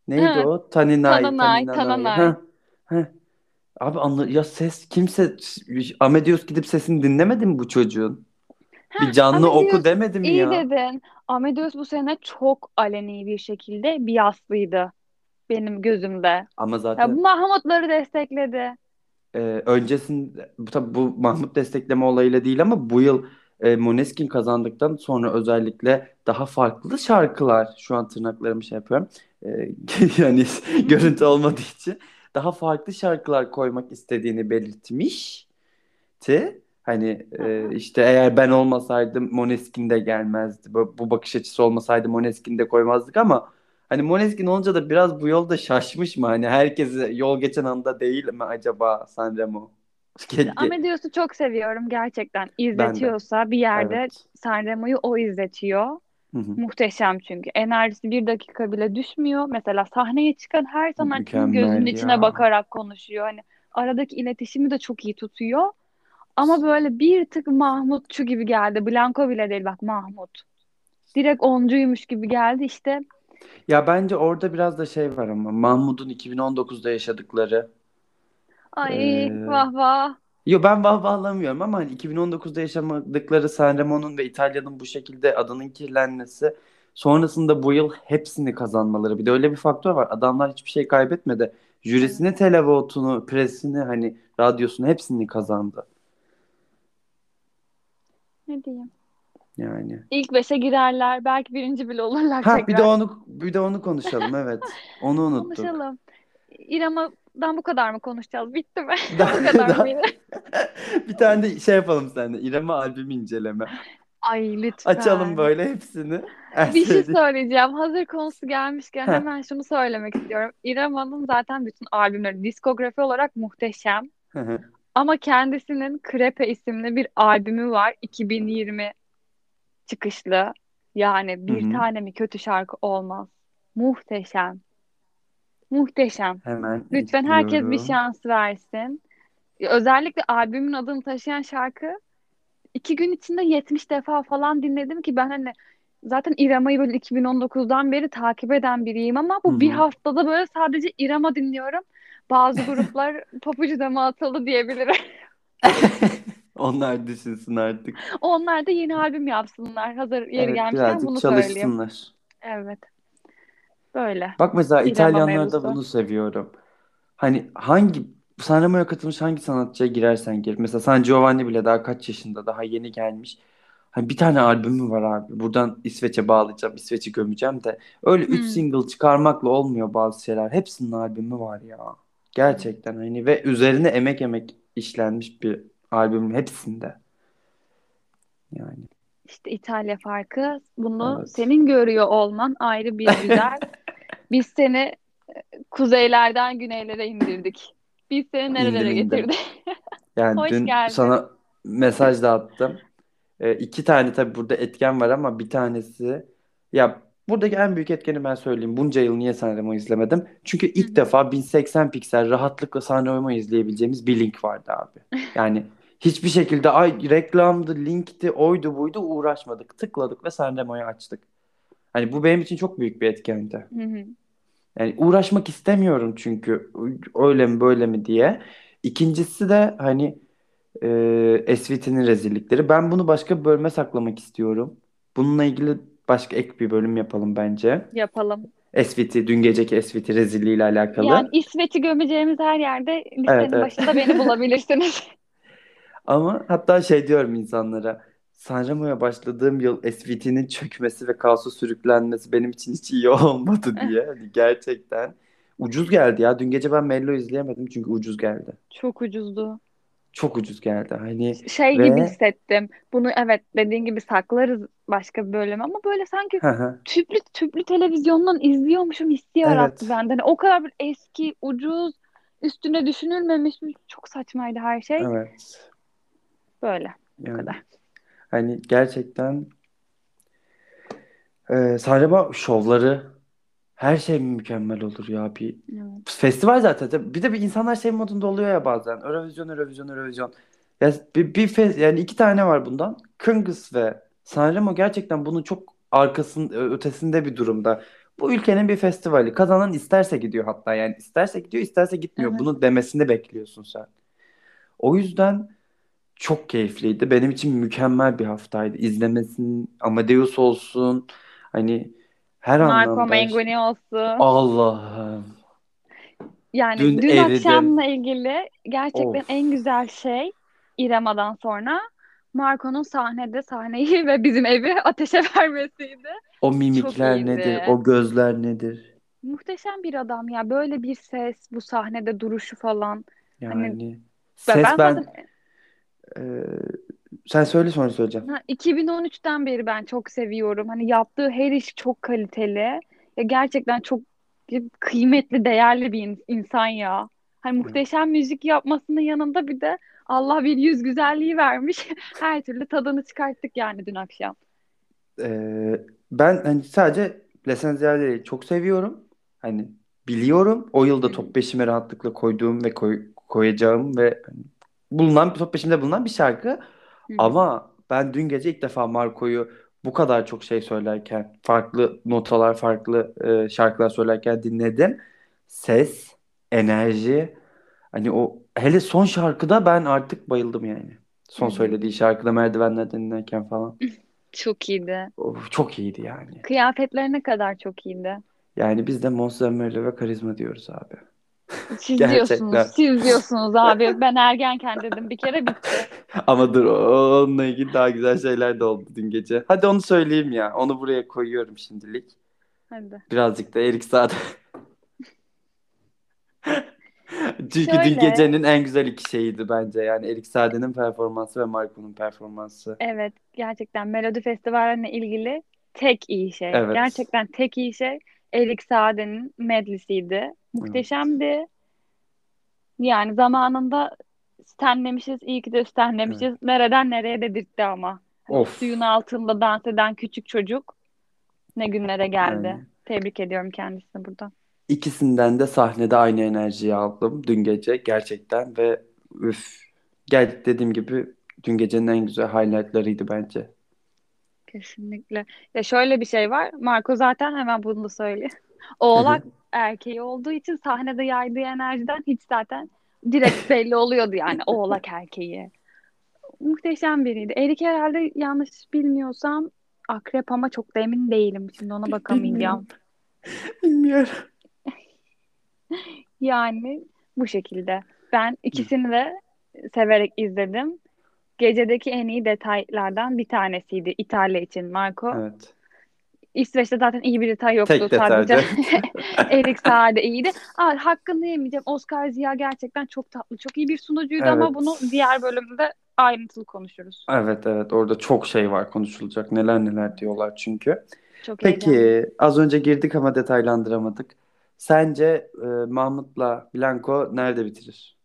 Neydi Ha, o? Taninay, Tananay. Tananay. Heh, heh. Abi anla ya ses kimse Amadeus gidip sesini dinlemedi mi bu çocuğun? Bir Ha, canlı oku Amadeus demedi mi iyi ya? dedin. Amadeus bu sene çok aleni bir şekilde biaslıydı benim gözümde. Ama Ya zaten bu Mahmutları destekledi. e, öncesinde bu tabii bu Mahmut destekleme olayıyla değil ama bu yıl e, Måneskin kazandıktan sonra özellikle daha farklı şarkılar şu an tırnaklarımı şey yapıyorum. E, yani görüntü olmadığı için daha farklı şarkılar koymak istediğini belirtmişti. Hani e, işte eğer ben olmasaydım Måneskin de gelmezdi. Bu, bu bakış açısı olmasaydı Måneskin de koymazdık ama hani Måneskin olunca da biraz bu yolda şaşmış mı? Hani herkese yol geçen anda değil mi acaba Sanremo? Amadeus'u çok seviyorum gerçekten. İzletiyorsa bir yerde Evet. Sanremo'yu o izletiyor. Hı hı. Muhteşem çünkü. Enerjisi bir dakika bile düşmüyor. Mesela sahneye çıkan her sanatçının gözünün Mükemmel içine ya. bakarak konuşuyor. Hani aradaki iletişimi de çok iyi tutuyor. Ama böyle bir tık Mahmutçu gibi geldi. Blanco bile değil bak Mahmut. Direkt oncuymuş gibi geldi işte. Ya bence orada biraz da şey var ama Mahmut'un 2019'da yaşadıkları. Ay Ee, vah vah. yo ben vahvahlamıyorum ama hani 2019'da yaşamadıkları Sanremo'nun ve İtalya'nın bu şekilde adının kirlenmesi sonrasında bu yıl hepsini kazanmaları. Bir de öyle bir faktör var. Adamlar hiçbir şey kaybetmedi. Evet. Jürisini, televotunu, presini, hani radyosunu hepsini kazandı. Ne diyeyim? Yani. İlk beşe girerler. Belki birinci bile olurlar Ha bir de tekrar. onu bir de onu konuşalım evet. Onu unuttuk. Konuşalım. İrem'den bu kadar mı konuşacağız? Bitti mi? Bu Daha, kadar daha mıydı? bir tane de şey yapalım seninle. İrem'e albüm inceleme. Ay Açalım lütfen. böyle hepsini. Her Bir şey söyleyeceğim. Hazır konusu gelmişken Heh. hemen şunu söylemek istiyorum. İrem Hanım zaten bütün albümleri diskografi olarak muhteşem. Ama kendisinin Krepe isimli bir albümü var. 2020 çıkışlı. Yani bir hı. tane mi kötü şarkı olmaz. Muhteşem. Muhteşem. Hemen Lütfen herkes bir ekliyorum. şans versin. Özellikle albümün adını taşıyan şarkı iki gün içinde 70 defa falan dinledim ki ben hani zaten İrema'yı böyle 2019'dan beri takip eden biriyim ama bu bir hı. haftada böyle sadece İrema dinliyorum. Bazı gruplar papucu dama diyebilirim. Onlar düşünsün artık. Onlar da yeni albüm yapsınlar. Hazır yeri Evet gelmişken birazcık bunu söyleyeyim. çalışsınlar. Evet. Böyle. Bak mesela İrema İtalyanlarda mevzusu. bunu seviyorum. Hani hangi Sanremo'ya katılmış hangi sanatçıya girersen gir. Mesela San Giovanni bile daha kaç yaşında daha yeni gelmiş. Hani bir tane albümü var abi. Buradan İsveç'e bağlayacağım. İsveç'i gömeceğim de. Öyle 3 Hmm. single çıkarmakla olmuyor bazı şeyler. Hepsinin albümü var ya. Gerçekten hani ve üzerine emek emek işlenmiş bir albümün hepsinde. Yani İşte İtalya farkı. Bunu Evet. senin görüyor olman ayrı bir güzel. Biz seni e, kuzeylerden güneylere indirdik. Biz seni nerelere İndim, getirdik? yani Hoş dün geldin. sana mesaj da attım. Ee, iki tane tabii burada etken var ama bir tanesi ya buradaki en büyük etkeni ben söyleyeyim. Bunca yıl niye Sanremo izlemedim? Çünkü ilk hı. defa 1080 piksel rahatlıkla Sanremo izleyebileceğimiz bir link vardı abi. Yani hiçbir şekilde ay reklamdı, linkti, oydu buydu uğraşmadık. Tıkladık ve Sanremo'yu açtık. Hani bu benim için çok büyük bir etkendi. Hı hı. Yani uğraşmak istemiyorum çünkü öyle mi böyle mi diye. İkincisi de hani e, SVT'nin rezillikleri. Ben bunu başka bir bölüme saklamak istiyorum. Bununla ilgili başka ek bir bölüm yapalım bence. Yapalım. SVT, dün geceki SVT rezilliğiyle alakalı. Yani İsveç'i gömeceğimiz her yerde listenin Evet, evet. başında beni bulabilirsiniz. Ama hatta şey diyorum insanlara. Sanremo'ya başladığım yıl SVT'nin çökmesi ve kaosu sürüklenmesi benim için hiç iyi olmadı diye. Hani gerçekten ucuz geldi ya. Dün gece ben Mello izleyemedim çünkü ucuz geldi. Çok ucuzdu. Çok ucuz geldi. Hani Şey Ve- gibi hissettim. Bunu evet dediğin gibi saklarız başka bir bölüm ama böyle sanki tüplü tüplü televizyondan izliyormuşum hissi yarattı Evet. bende. Hani o kadar bir eski, ucuz, üstüne düşünülmemiş, çok saçmaydı her şey. Evet. Böyle bu Yani kadar. Hani gerçekten e, Sanremo şovları her şey mükemmel olur ya bir Evet. festival zaten. Bir de bir insanlar şey modunda oluyor ya bazen. Eurovision, Eurovision, Eurovision. Ya bir, bir fe- yani iki tane var bundan. Kırgız ve Sanremo gerçekten bunun çok arkasın ötesinde bir durumda. Bu ülkenin bir festivali. Kazanan isterse gidiyor hatta yani isterse gidiyor, isterse gitmiyor. Evet. Bunu demesini bekliyorsun sen. O yüzden çok keyifliydi. Benim için mükemmel bir haftaydı. İzlemesin, Amadeus olsun. Hani her Marco anlamda. Mengoni olsun. Allah'ım. Yani Dün dün, eridim. akşamla ilgili gerçekten Of. en güzel şey İrema'dan sonra Marco'nun sahnede sahneyi ve bizim evi ateşe vermesiydi. O mimikler nedir? O gözler nedir? Muhteşem bir adam ya. Böyle bir ses, bu sahnede duruşu falan. Hani Yani Ve ses ben ben zaten e, sen söyle sonra söyleyeceğim. ha, 2013'ten beri ben çok seviyorum. Hani yaptığı her iş çok kaliteli. Ya gerçekten çok kıymetli, değerli bir in- insan ya. Hani muhteşem müzik yapmasının yanında bir de Allah bir yüz güzelliği vermiş. Her türlü tadını çıkarttık yani dün akşam. E, ben hani sadece Lesenziale'yi çok seviyorum. Hani biliyorum. O yılda top 5'ime rahatlıkla koyduğum ve koy, koyacağım ve hani bulunan top 5'imde bulunan bir şarkı. Hı. Ama ben dün gece ilk defa Marco'yu bu kadar çok şey söylerken, farklı notalar, farklı e, şarkılar söylerken dinledim. Ses, enerji, hani o hele son şarkıda ben artık bayıldım yani. Son söylediği şarkıda merdivenlerden inerken falan. Çok iyiydi. Of, çok iyiydi yani. Kıyafetlerine kadar çok iyiydi. Yani biz de Monster Merlo ve karizma diyoruz abi. Siz Gerçekten. diyorsunuz, siz diyorsunuz abi. Ben ergenken dedim bir kere bitti. Ama dur onunla ilgili daha güzel şeyler de oldu dün gece. Hadi onu söyleyeyim ya. Onu buraya koyuyorum şimdilik. Hadi. Birazcık da Erik Saade. Çünkü dün Şöyle. gecenin en güzel iki şeyiydi bence. Yani Erik Saade'nin performansı ve Marco'nun performansı. Evet, gerçekten Melodi Festivali'ne ilgili tek iyi şey. Evet. Gerçekten tek iyi şey Erik Saade'nin medlisiydi. Muhteşemdi. Yani zamanında stenlemişiz, iyi ki de stenlemişiz. Nereden nereye dedirtti ama. Of. suyun altında dans eden küçük çocuk ne günlere geldi. Yani. Tebrik ediyorum kendisini buradan. İkisinden de sahnede aynı enerjiyi aldım dün gece gerçekten ve üf. Gel dediğim gibi dün gecenin en güzel highlightlarıydı bence. Kesinlikle. Ya şöyle bir şey var. Marco zaten hemen bunu da söylüyor. Oğlak erkeği olduğu için sahnede yaydığı enerjiden hiç zaten direkt belli oluyordu yani oğlak erkeği. Muhteşem biriydi. Erik herhalde yanlış bilmiyorsam akrep ama çok da emin değilim. Şimdi ona bakamayacağım. Bilmiyorum. Yani bu şekilde. Ben ikisini de severek izledim. Gecedeki en iyi detaylardan bir tanesiydi İtalya için Marco. Evet. İsveç'te zaten iyi bir detay yoktu. Tek. Sadece Erik Saade iyiydi. Aa, hakkını yemeyeceğim. Oscar Ziya gerçekten çok tatlı, çok iyi bir sunucuydu ama Evet. bunu diğer bölümde ayrıntılı konuşuruz. Evet evet orada çok şey var konuşulacak. Neler neler diyorlar çünkü. Çok heyecanlı. Peki az önce girdik ama detaylandıramadık. Sence e, Mahmut'la Blanco nerede bitirir?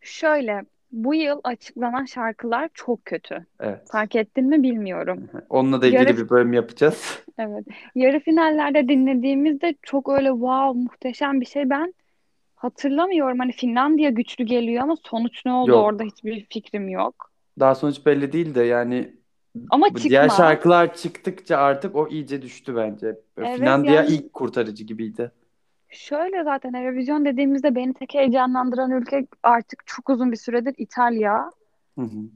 Şöyle, bu yıl açıklanan şarkılar çok kötü. Evet. Fark ettin mi bilmiyorum. Onunla da ilgili Yarı- bir bölüm yapacağız. Evet. Yarı finallerde dinlediğimizde çok öyle wow muhteşem bir şey ben hatırlamıyorum. Hani Finlandiya güçlü geliyor ama sonuç ne oldu Yok. orada hiçbir fikrim yok. Daha sonuç belli değil de yani Ama bu diğer çıkma. şarkılar çıktıkça artık o iyice düştü bence. Evet, Finlandiya yani- ilk kurtarıcı gibiydi. Şöyle zaten Eurovision dediğimizde beni tek heyecanlandıran ülke artık çok uzun bir süredir İtalya. Hı hı.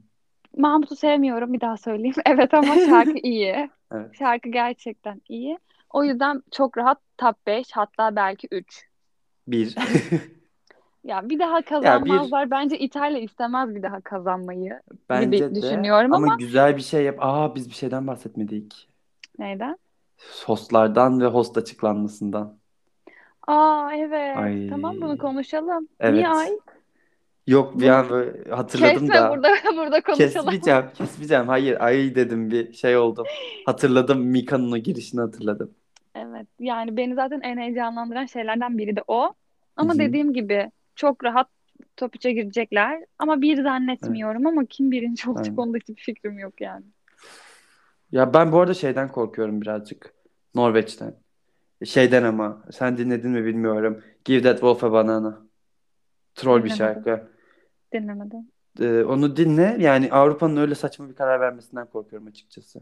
Mahmut'u sevmiyorum bir daha söyleyeyim. Evet ama şarkı iyi. Evet. Şarkı gerçekten iyi. O yüzden çok rahat top 5 hatta belki 3. Bir. Ya bir daha kazanmazlar. Bence İtalya istemez bir daha kazanmayı Bence gibi de. düşünüyorum Ama ama güzel bir şey yap. Aa biz bir şeyden bahsetmedik. neyden? Hostlardan ve host açıklanmasından. Aa evet. Ay. Tamam bunu konuşalım. Evet. Niye ay? Yok bir an böyle hatırladım Kesme da. burada burada konuşalım. Kesmeyeceğim, kesmeyeceğim. Hayır, ay dedim bir şey oldum. Hatırladım, Mika'nın o girişini hatırladım. Evet. Yani beni zaten en heyecanlandıran şeylerden biri de o. Ama Hı hı. dediğim gibi çok rahat top 3'e girecekler. Ama bir zannetmiyorum ama kim birinci olacak Aynen. onda hiçbir fikrim yok yani. Ya ben bu arada şeyden korkuyorum birazcık. Norveç'ten. Şeyden ama sen dinledin mi bilmiyorum. Give That Wolf a Banana. Troll bir Dinlemedim. şarkı. Dinlemedim. Ee, onu dinle. Yani Avrupa'nın öyle saçma bir karar vermesinden korkuyorum açıkçası.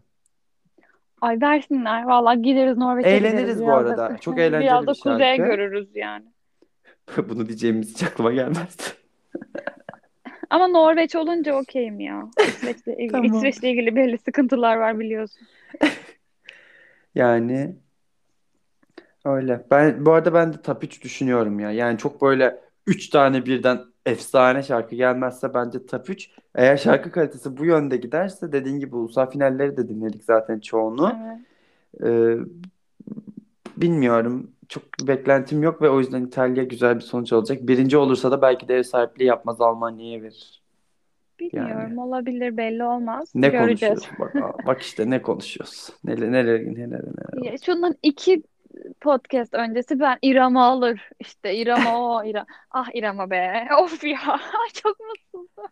Ay versinler. Vallahi gideriz Norveç'e Eğleniriz gideriz. bu Biraz arada. da, Çok eğlenceli biraz da bir kuzey şarkı. görürüz yani. Bunu diyeceğimiz hiç aklıma gelmezdi. Ama Norveç olunca okeyim ya. İsveç'le ilgili, Tamam. İsveç'le ilgili belli sıkıntılar var biliyorsun. Yani öyle. Ben bu arada ben de top 3 düşünüyorum ya. Yani çok böyle 3 tane birden efsane şarkı gelmezse bence top 3. Eğer şarkı kalitesi bu yönde giderse dediğin gibi ulusal finalleri de dinledik zaten çoğunu. Evet. Ee, bilmiyorum. Çok beklentim yok ve o yüzden İtalya güzel bir sonuç alacak. Birinci olursa da belki de ev sahipliği yapmaz Almanya'ya verir. Bilmiyorum Yani. olabilir belli olmaz. Ne Göreceğiz. konuşuyoruz? Bak, bak işte ne konuşuyoruz. Neler neler neler neler. Ya şundan iki podcast öncesi ben İrem'i alır. İşte İrem'e o İrem. Ah İrem'e be. Of ya. Çok mutsuzum.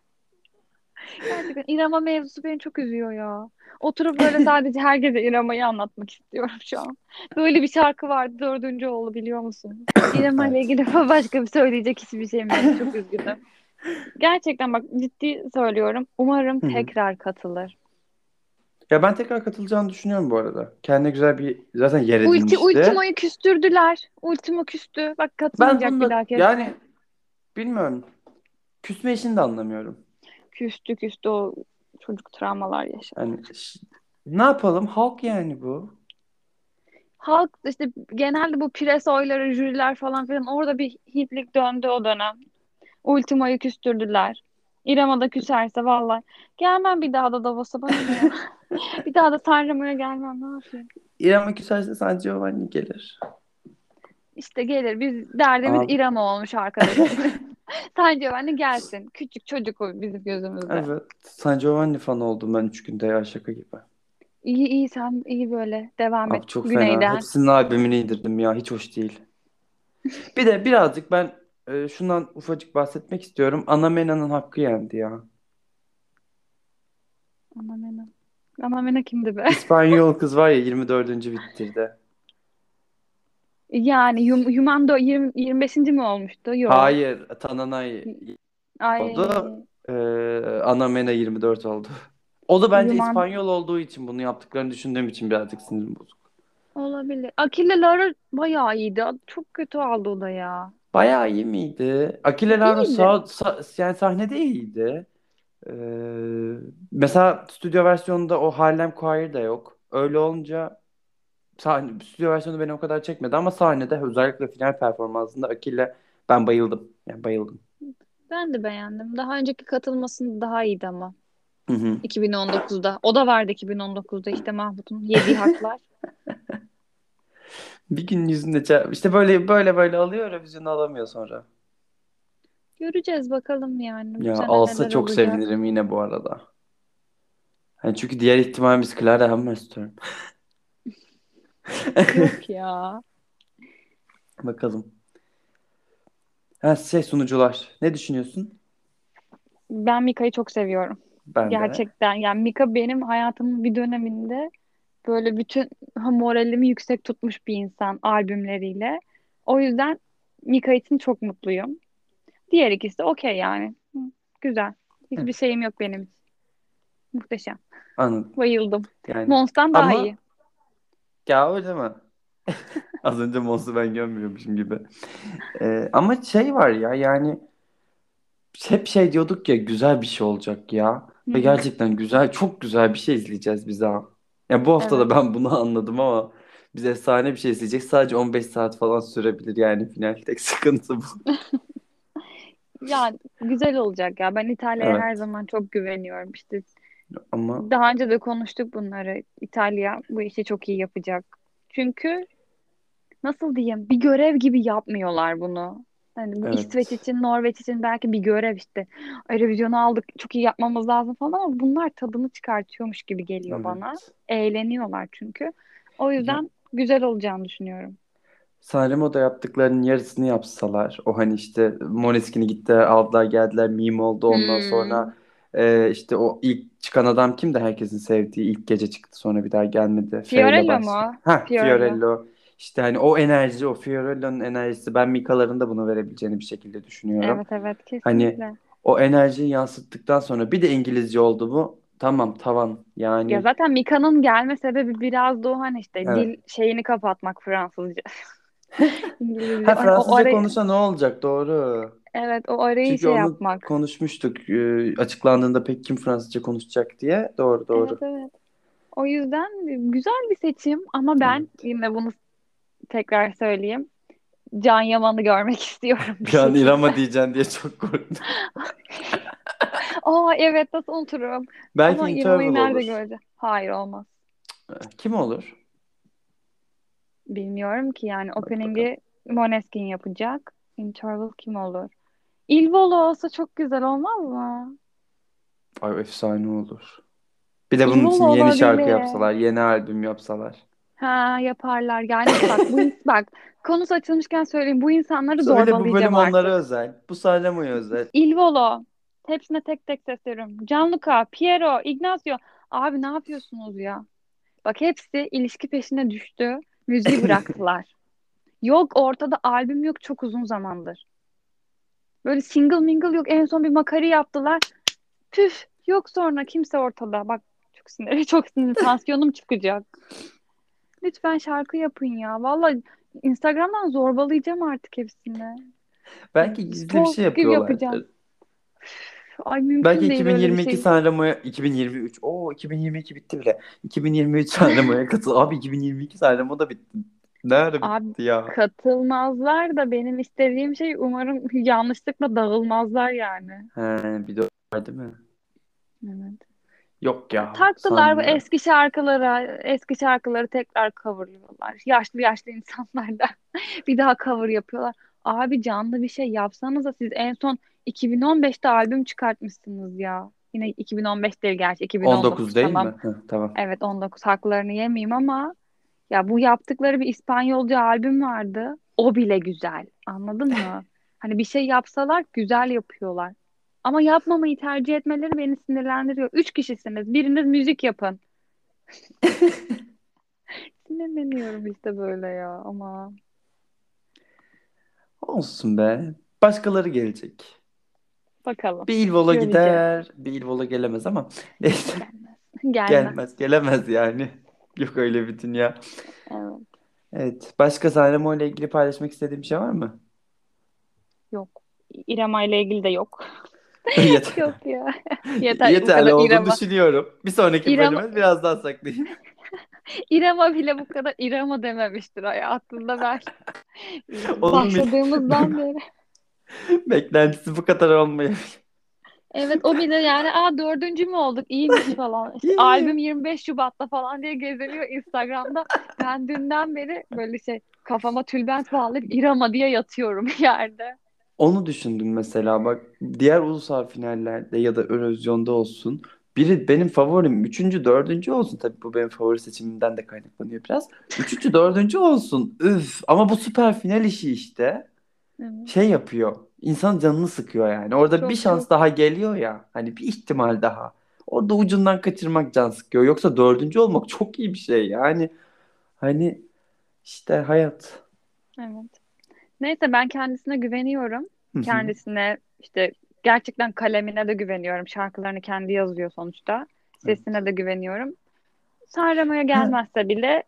Gerçekten İrem'e mevzusu beni çok üzüyor ya. Oturup böyle sadece herkese İrem'i anlatmak istiyorum şu an. Böyle bir şarkı vardı dördüncü oğlu biliyor musun? İrem'le Evet. ilgili başka bir söyleyecek hiçbir şeyim yok. Çok üzgünüm. Gerçekten bak ciddi söylüyorum. Umarım tekrar katılır. Ya ben tekrar katılacağını düşünüyorum bu arada. Kendine güzel bir zaten yer Ulti, edinmişti. Ultimo'yu küstürdüler. Ultimo küstü. Bak Ben katılmayacak bir da daha kez. yani bilmiyorum. Küsme işini de anlamıyorum. Küstü küstü o çocuk travmalar yaşadı. Yani ş- ne yapalım? Halk yani bu. Halk işte genelde bu pres oyları, jüriler falan filan orada bir Hintlik döndü o dönem. Ultimo'yu küstürdüler. İrem'a da küserse vallahi. Gelmem bir daha da Davos'a bana ne ya. Bir daha da Sanremo'ya gelmem ne yapayım. İrem küserse San Giovanni gelir. İşte gelir biz derdimiz Abi. İrem olmuş arkadaşım. San Giovanni gelsin. Küçük çocuk o bizim gözümüzde. Evet. San Giovanni fan oldum ben 3 günde ya şaka gibi. İyi iyi sen iyi böyle devam Abi et çok fena. güneyden. Hepsinin albümünü indirdim ya. Hiç hoş değil. Bir de birazcık ben e, şundan ufacık bahsetmek istiyorum. Anamena'nın hakkı yendi ya. Anamena. Anamena kimdi be? İspanyol kız var ya 24. bitirdi. Yani Yum Yumando 20, 25. mi olmuştu? Yok. Hayır, Tananay Ay. oldu. Ee, Anamena 24 oldu. O da bence Yuman- İspanyol olduğu için bunu yaptıklarını düşündüğüm için birazcık sinirim bozuk. Olabilir. Akile Lara bayağı iyiydi. Çok kötü aldı o da ya. Bayağı iyi miydi? Akile Lauro İyiydi. sah- sa- yani sahnede iyiydi. Ee, mesela stüdyo versiyonunda o Harlem Choir da yok. Öyle olunca sahne, stüdyo versiyonu beni o kadar çekmedi ama sahnede özellikle final performansında Akile ben bayıldım. Yani bayıldım. Ben de beğendim. Daha önceki katılmasında daha iyiydi ama. Hı hı. 2019'da. O da vardı 2019'da işte Mahmut'un yediği haklar. Bir gün yüzünde işte böyle böyle böyle alıyor Eurovision'u alamıyor sonra. Göreceğiz bakalım yani. Bu Ya sene alsa neler çok olacak. sevinirim yine bu arada. Yani çünkü diğer ihtimalimiz Clara Hammerstone. Yok ya. Bakalım. Ha şey sunucular. Ne düşünüyorsun? Ben Mika'yı çok seviyorum. Ben de. Gerçekten yani Mika benim hayatımın bir döneminde böyle bütün moralimi yüksek tutmuş bir insan albümleriyle. O yüzden Mika için çok mutluyum. Diğer ikisi de okey yani. Güzel. Hiçbir şeyim yok benim için. Muhteşem. Anladım. Bayıldım. Yani Mons'tan daha Ama- iyi. ya öyle mi? Az önce Mons'u ben görmüyormuşum gibi. Ee, ama şey var ya yani hep şey diyorduk ya güzel bir şey olacak ya. Ve gerçekten güzel, çok güzel bir şey izleyeceğiz biz ha. Ya bu hafta da Evet. ben bunu anladım ama biz efsane bir şey izleyecek. Sadece 15 saat falan sürebilir yani final. Tek sıkıntı bu. Ya güzel olacak ya. Ben İtalya'ya Evet. her zaman çok güveniyorum. İşte Ama daha önce de konuştuk bunları. İtalya bu işi çok iyi yapacak. Çünkü nasıl diyeyim bir görev gibi yapmıyorlar bunu. Hani bu Evet. İsveç için, Norveç için belki bir görev işte. Eurovision'u aldık, çok iyi yapmamız lazım falan ama bunlar tadını çıkartıyormuş gibi geliyor bana. evet. Eğleniyorlar çünkü. O yüzden güzel olacağını düşünüyorum. Sanremo'da yaptıklarının yarısını yapsalar. O hani işte Måneskin'i gittiler, aldılar, geldiler, meme oldu. Ondan Hmm. sonra e, işte o ilk çıkan adam kim de herkesin sevdiği ilk gece çıktı sonra bir daha gelmedi. Fiorello mu? Ha, Fiorello. Fiorello. İşte hani o enerji, o Fiorello'nun enerjisi ben Mika'ların da bunu verebileceğini bir şekilde düşünüyorum. Evet evet Hani kesinlikle. o enerjiyi yansıttıktan sonra bir de İngilizce oldu bu. Tamam tavan Ya yani zaten Mika'nın gelme sebebi biraz da o hani işte Evet. dil şeyini kapatmak Fransızca. Ha o Fransızca arayı, konuşsa ne olacak doğru. evet o arayı Çünkü şey onu yapmak. konuşmuştuk e, açıklandığında pek kim Fransızca konuşacak diye. Doğru doğru. Evet evet. O yüzden güzel bir seçim ama ben Evet. yine bunu tekrar söyleyeyim. Can Yaman'ı görmek istiyorum bir Bir an şekilde. Diyeceksin diye çok korktum. Aa evet nasıl unuturum. Belki Ama Interval İrema'yı nerede olur. göreceğim? Hayır olmaz. Kim olur? Bilmiyorum ki yani opening'i Måneskin yapacak. Interval kim olur? İlvolo olsa çok güzel olmaz mı? Ay efsane olur. Bir de bunun için yeni şarkı olabilir. yapsalar, yeni albüm yapsalar. Ha yaparlar. Yani bak bu bak konusu açılmışken söyleyeyim bu insanları Söyle bu zorbalayacağım bölüm onlara artık. özel. Bu Sanremo'ya özel. Ilvolo. Hepsine tek tek sesleniyorum. Gianluca, Piero, Ignacio. Abi ne yapıyorsunuz ya? Bak hepsi ilişki peşine düştü. Müziği bıraktılar. Yok ortada albüm yok çok uzun zamandır. Böyle single mingle yok. En son bir makari yaptılar. Püf yok sonra kimse ortada. Bak çok sinirli çok sinirli. Tansiyonum çıkacak. Lütfen şarkı yapın ya. Vallahi Instagram'dan zorbalayacağım artık hepsini. Belki gizli bir şey yapıyorlar. yapacağım. Ay mümkün Belki değil öyle bir 2022 şey. Sanremo'ya 2023. Oo 2022 bitti bile. 2023 Sanremo'ya katıl. Abi 2022 Sanremo da bitti. Nerede Abi bitti ya? katılmazlar da benim istediğim şey umarım yanlışlıkla dağılmazlar yani. He, bir de o var değil mi? Evet. Yok ya. Taktılar bu sanmıyorum. eski şarkılara, eski şarkıları tekrar coverlıyorlar. Yaşlı yaşlı insanlar da bir daha cover yapıyorlar. Abi canlı bir şey yapsanıza siz en son 2015'te albüm çıkartmışsınız ya. Yine 2015 değil gerçi 2019 19 değil tamam. mi? Heh, tamam. Evet 19 haklarını yemeyeyim ama ya bu yaptıkları bir İspanyolca albüm vardı. O bile güzel. Anladın mı? Hani bir şey yapsalar güzel yapıyorlar. Ama yapmamayı tercih etmeleri beni sinirlendiriyor. Üç kişisiniz. Biriniz müzik yapın. Sinirleniyorum işte böyle ya ama. Olsun be. Başkaları gelecek. Bakalım. Bir İlvol'a Göreceğiz. gider. Bir İlvol'a gelemez ama neyse. Gelmez. Gelmez. Gelemez yani. Yok öyle bir dünya. Evet. Evet. Başka Sanremo ile ilgili paylaşmak istediğim bir şey var mı? Yok. İrema ile ilgili de yok. Yeter. Yok ya. Yeter Yeterli olduğunu İrema. düşünüyorum. Bir sonraki İrem- bölüme biraz daha saklayayım. İrema bile bu kadar İrema dememiştir hayatında mu? Başladığımızdan beri. Beklentisi bu kadar olmayabilir. Evet o bile yani aa dördüncü mü olduk iyiymiş falan. İşte albüm 25 Şubat'ta falan diye geziniyor Instagram'da. Ben dünden beri böyle şey kafama tülbent bağlayıp İrama diye yatıyorum yerde. Onu düşündüm mesela bak diğer ulusal finallerde ya da Eurovision'da olsun. Biri benim favorim üçüncü, dördüncü olsun. Tabii bu benim favori seçimimden de kaynaklanıyor biraz. Üçüncü, dördüncü olsun. Üf. Ama bu süper final işi işte Evet. şey yapıyor. İnsan canını sıkıyor yani. Orada Çok bir şans çok. daha geliyor ya. Hani bir ihtimal daha. Orada ucundan kaçırmak can sıkıyor. Yoksa dördüncü olmak çok iyi bir şey yani. Hani işte hayat. Evet. Neyse ben kendisine güveniyorum. Kendisine işte gerçekten kalemine de güveniyorum. Şarkılarını kendi yazıyor sonuçta. Sesine de güveniyorum. Sanremo'ya gelmezse bile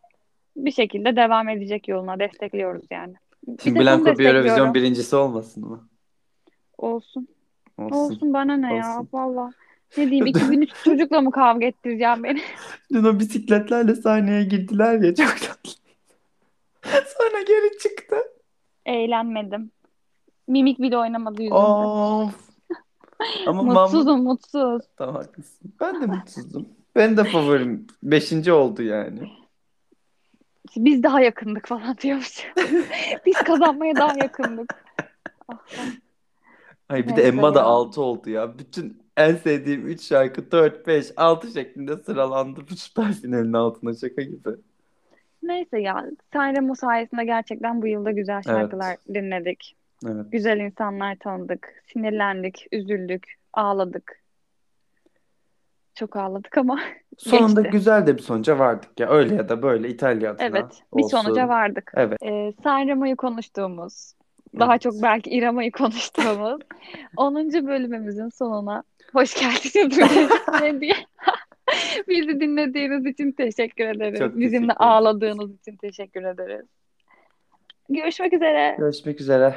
bir şekilde devam edecek yoluna destekliyoruz yani. Şimdi Blanco bir Eurovision birincisi olmasın mı? Olsun. Olsun. Olsun bana ne ya Olsun. valla. Ne diyeyim 2003 çocukla mı kavga ettireceğim beni? Dün o bisikletlerle sahneye girdiler ya çok tatlı. Sonra geri çıktı. Eğlenmedim. Mimik bile oynamadı yüzümde. Of. Ama Mutsuzum mutsuz. Tamam haklısın. Ben de mutsuzdum. Ben de favorim. Beşinci oldu yani. Biz daha yakındık falan diyormuş. Biz kazanmaya daha yakındık. Ah. Ay bir de Emma da ya. 6 oldu ya. Bütün en sevdiğim 3 şarkı 4, 5, 6 şeklinde sıralandı bu süper finalin altına şaka gibi. Neyse ya. Sanremo sayesinde gerçekten bu yılda güzel şarkılar dinledik. Evet. Güzel insanlar tanıdık. Sinirlendik, üzüldük, ağladık. Çok ağladık ama Sonunda geçti. güzel de bir sonuca vardık ya. Öyle ya da böyle İtalya adına Evet, bir olsun. sonuca vardık. Evet. Ee, Sanremo'yu konuştuğumuz, daha Evet. çok belki İrema'yı konuştuğumuz 10. bölümümüzün sonuna hoş geldiniz ne diye. Bizi dinlediğiniz için teşekkür ederiz. Çok Bizimle teşekkür ağladığınız için teşekkür ederiz. Görüşmek üzere. Görüşmek üzere.